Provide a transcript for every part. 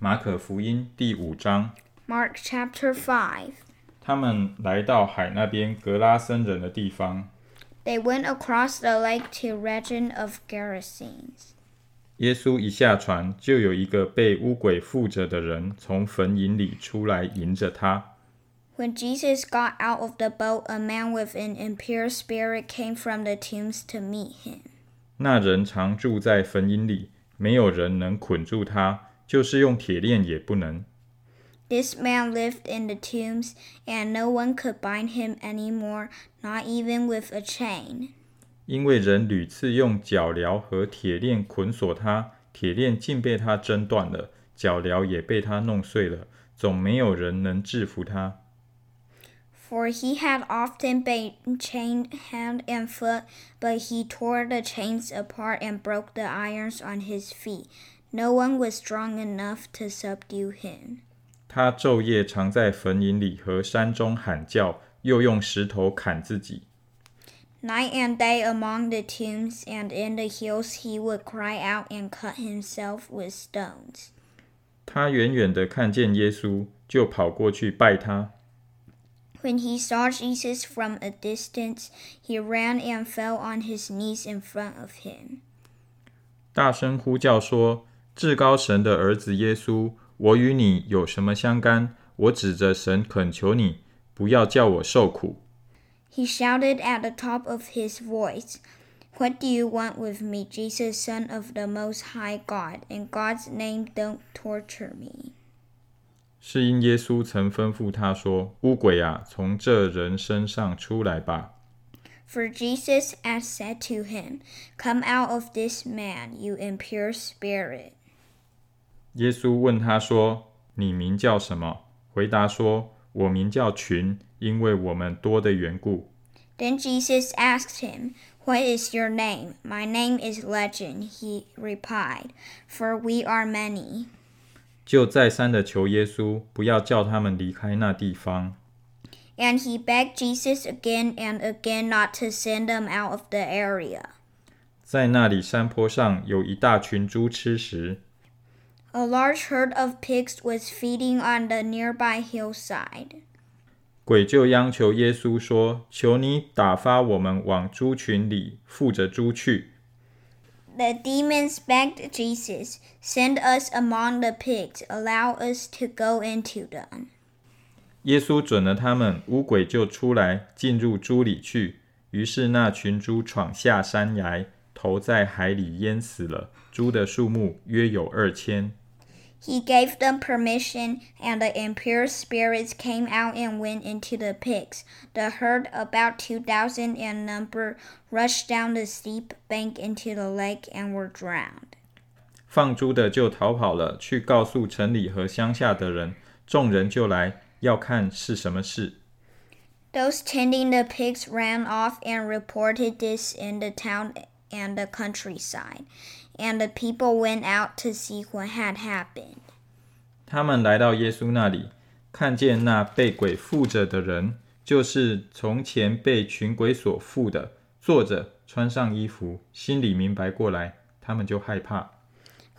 马可福音第五章，Mark chapter five. 他们来到海那边格拉森人的地方。They went across the lake to region of Gerasenes. 耶稣一下船，就有一个被污鬼附着的人从坟茔里出来迎着他。When Jesus got out of the boat, a man with an impure spirit came from the tombs to meet him. 那人常住在坟茔里，没有人能捆住他，就是用铁链也不能。 This man lived in the tombs, and no one could bind him anymore, not even with a chain. 因为人屡次用脚镣和铁链捆锁他，铁链竟被他挣断了，脚镣也被他弄碎了，总没有人能制服他。 For he had often been chained hand and foot, but he tore the chains apart and broke the irons on his feet. No one was strong enough to subdue him. 他昼夜常在坟茔里和山中喊叫，又用石头砍自己。 Night and day among the tombs and in the hills he would cry out and cut himself with stones. 他远远的看见耶稣，就跑过去拜他。 When he saw Jesus from a distance, he ran and fell on his knees in front of him. 大声呼叫说：“ 至高神的儿子耶稣，我与你有什么相干？我指着神恳求你，不要叫我受苦。” He shouted at the top of his voice, "What do you want with me, Jesus, Son of the Most High God? In God's name, don't torture me." 是因耶稣曾吩咐他说：“污鬼啊，从这人身上出来吧。” For Jesus had said to him, "Come out of this man, you impure spirit." 耶稣问他说：“你名叫什么？”回答说：“我名叫群，因为我们多的缘故。Then Jesus asked him, What is your name? My name is Legend," he replied, for we are many. ”就再三的求耶稣不要叫他们离开那地方。And he begged Jesus again and again not to send them out of the area. 在那里山坡上有一大群猪吃食，A large herd of pigs was feeding on the nearby hillside. The demons begged Jesus, "Send us among the pigs. Allow us to go into them." 耶稣准了他们，污鬼就出来，进入猪里去。于是那群猪闯下山崖，投在海里淹死了。猪的数目约有二千。 He gave them permission, and the impure spirits came out and went into the pigs. The herd, about 2,000 in number, rushed down the steep bank into the lake and were drowned. 放猪的就逃跑了，去告诉城里和乡下的人。众人就来要看是什么事。 Those tending the pigs ran off and reported this in the town and the countryside, and the people went out to see what had happened. 他们来到耶稣那里，看见那被鬼附着的人，就是从前被群鬼所附的，坐着，穿上衣服，心里明白过来，他们就害怕。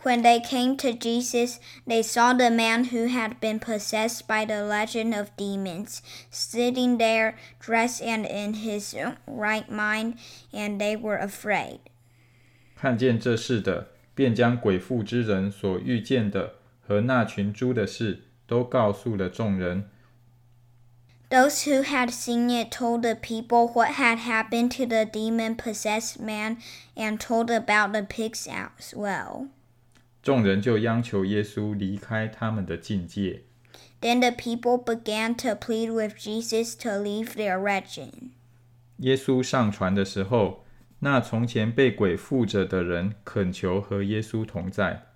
When they came to Jesus, they saw the man who had been possessed by the legion of demons sitting there, dressed and in his right mind, and they were afraid. 看见这事的，便将鬼附之人所遇见的和那群猪的事，都告诉了众人。 Those who had seen it told the people what had happened to the demon possessed man and told about the pigs as well. 众人就央求耶稣离开他们的境界。Then the people began to plead with Jesus to leave their region. 耶稣上船的时候，那从前被鬼附着的人恳求和耶稣同在。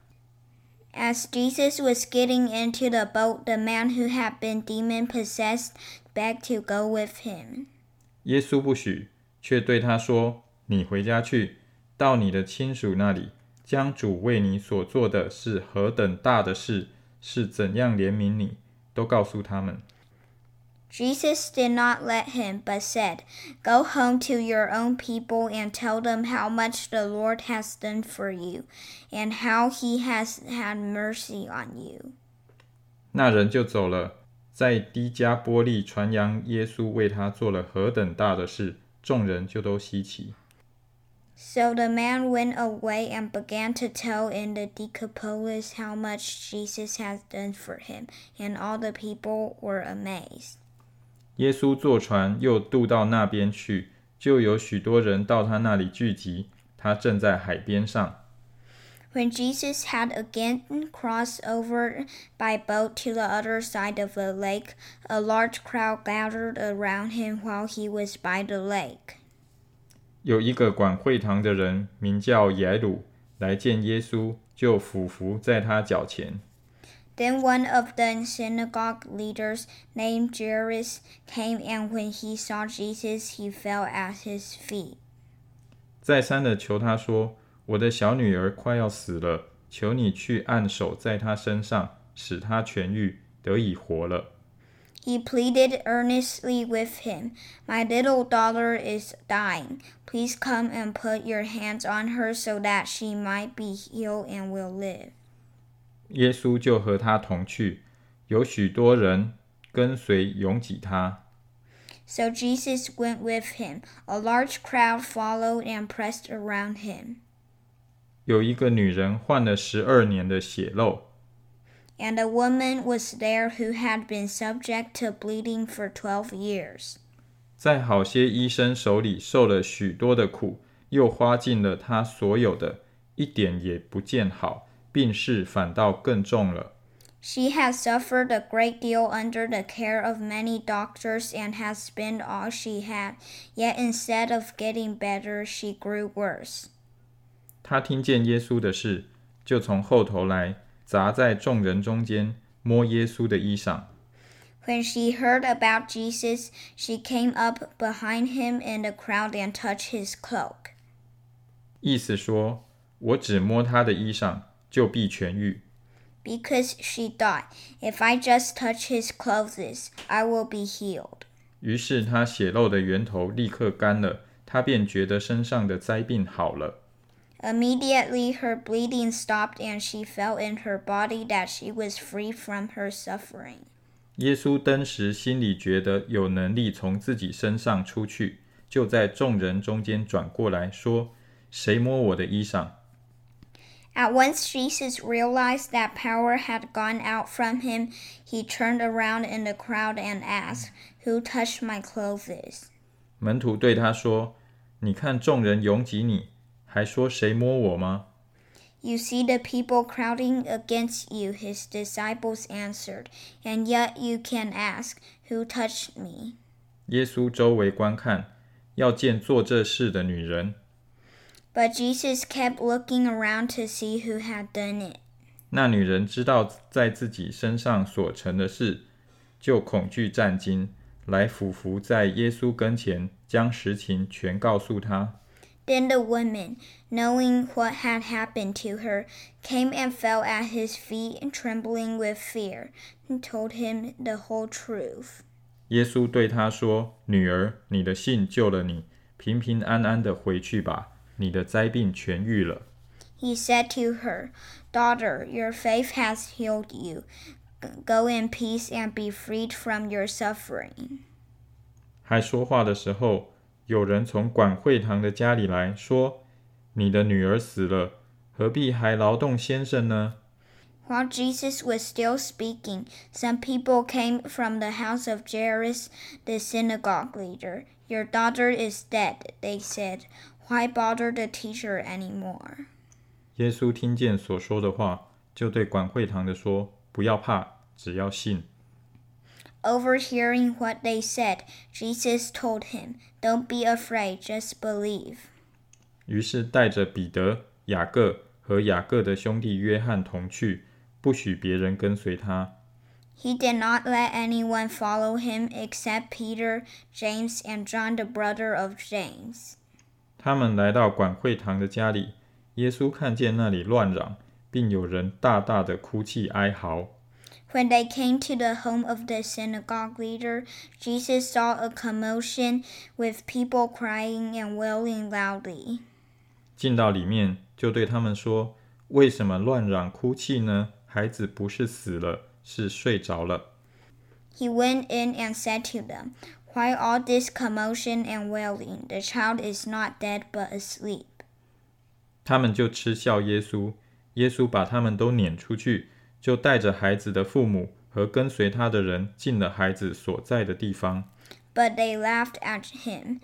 As Jesus was getting into the boat, the man who had been demon possessed begged to go with him. 耶稣不许，却对他说：“你回家去，到你的亲属那里，将主为你所做的是何等大的事，是怎样怜悯你，都告诉他们。” Jesus did not let him, but said, Go home to your own people and tell them how much the Lord has done for you, and how he has had mercy on you. 那人就走了，在低加波利传扬耶稣为他做了何等大的事，众人就都稀奇。So the man went away and began to tell in the Decapolis how much Jesus had done for him, and all the people were amazed. 耶稣坐船又渡到那边去，就有许多人到他那里聚集。他正在海边上。 When Jesus had again crossed over by boat to the other side of the lake, a large crowd gathered around him while he was by the lake. 有一个管会堂的人名叫耶鲁，来见耶稣，就俯伏在他脚前。Then one of the synagogue leaders, named Jairus, came, and when he saw Jesus, he fell at his feet. 再三的求他说：“我的小女儿快要死了，求你去按手在她身上，使她痊愈，得以活了。” He pleaded earnestly with him, My little daughter is dying. Please come and put your hands on her so that she might be healed and will live. 耶稣就和他同去，有许多人跟随拥挤他。 So Jesus went with him. A large crowd followed and pressed around him. 有一个女人患了十二年的血漏， And a woman was there who had been subject to bleeding for twelve years. 在好些医生手里受了许多的苦，又花尽了她所有的，一点也不见好，病势反倒更重了。 She has suffered a great deal under the care of many doctors and has spent all she had, yet instead of getting better, she grew worse. 她听见耶稣的事，就从后头来， 砸在众人中间，摸耶稣的衣裳。When she heard about Jesus, she came up behind him in the crowd and touched his cloak. 意思说，我只摸他的衣裳，就必痊愈。Because she thought, if I just touch his clothes, I will be healed. 于是她血漏的源头立刻干了，她便觉得身上的灾病好了。Immediately her bleeding stopped, and she felt in her body that she was free from her suffering. 耶稣当时心里觉得有能力从自己身上出去，就在众人中间转过来说：“谁摸我的衣裳？” At once Jesus realized that power had gone out from him. He turned around in the crowd and asked, Who touched my clothes? 门徒对他说：“你看众人拥挤你， 还说谁摸我吗？” You see the people crowding against you, his disciples answered, and yet you can ask, Who touched me? 耶稣周围观看，要见做这事的女人。 But Jesus kept looking around to see who had done it. 那女人知道在自己身上所成的事，就恐惧战惊，来俯伏在耶稣跟前，将实情全告诉他。 Then the woman, knowing what had happened to her, came and fell at his feet, trembling with fear, and told him the whole truth. 耶稣对她说：“女儿，你的信救了你，平平安安的回去吧，你的灾病痊愈了。” He said to her, Daughter, your faith has healed you. G- Go in peace and be freed from your suffering. 还说话的时候， 有人从管会堂的家里来说：“你的女儿死了，何必还劳动先生呢？” While Jesus was still speaking, some people came from the house of Jairus, the synagogue leader. Your daughter is dead, they said. Why bother the teacher anymore? 耶稣听见所说的话，就对管会堂的说：“不要怕，只要信。” Overhearing what they said, Jesus told him, Don't be afraid, just believe. 于是带着彼得、雅各和雅各的兄弟约翰同去，不许别人跟随他。 He did not let anyone follow him except Peter, James, and John, the brother of James. 他们来到管会堂的家里，耶稣看见那里乱嚷，并有人大大的哭泣哀嚎。 When they came to the home of the synagogue leader, Jesus saw a commotion with people crying and wailing loudly. 进到里面，就对他们说：“为什么乱嚷哭泣呢？孩子不是死了，是睡着了。” He went in and said to them, Why all this commotion and wailing? The child is not dead but asleep. 他们就嗤笑耶稣。耶稣把他们都撵出去， 就带着孩子的父母和跟随他的人进了孩子所在的地方。But they laughed at him.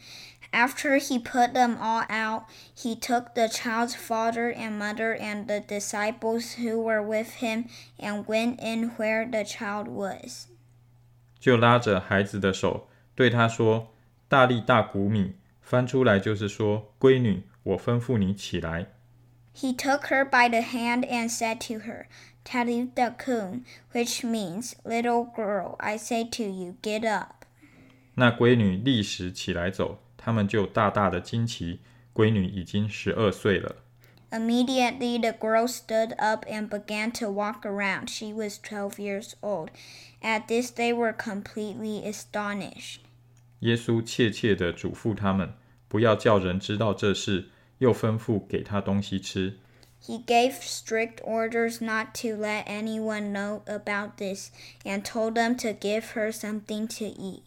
After he put them all out, he took the child's father and mother and the disciples who were with him and went in where the child was. 就拉着孩子的手，对他说：“大力大谷米。”翻出来就是说：“闺女，我吩咐你起来。” He took her by the hand and said to her, Talitha kum, which means, Little girl, I say to you, get up. 那闺女立时起来走，他们就大大的惊奇。闺女已经十二岁了。 Immediately the girl stood up and began to walk around. She was twelve years old. At this they were completely astonished. 耶稣切切地嘱咐他们，不要叫人知道这事， 又吩咐给他东西吃。 He gave strict orders not to let anyone know about this and told them to give her something to eat.